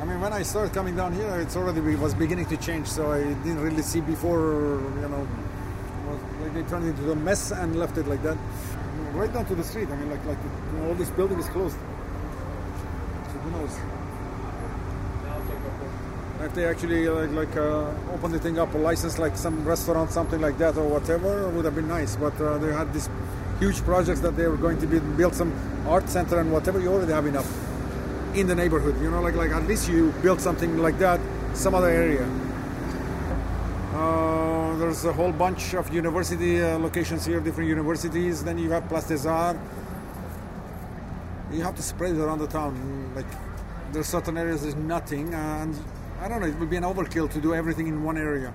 I mean, when I started coming down here, it's already be- was beginning to change. So I didn't really see before, you know, was, like they turned it into a mess and left it like that, right down to the street. I mean, like like you know, all this building is closed. So who knows? If they actually like like uh, open the thing up, a license like some restaurant, something like that, or whatever, it would have been nice. But uh, they had this huge projects that they were going to be, build some art center and whatever. You already have enough in the neighborhood. You know, like like at least you build something like that some other area. Uh, there's a whole bunch of university uh, locations here, different universities. Then you have Place des Arts. You have to spread it around the town. Like there's certain areas there's nothing, and I don't know. It would be an overkill to do everything in one area.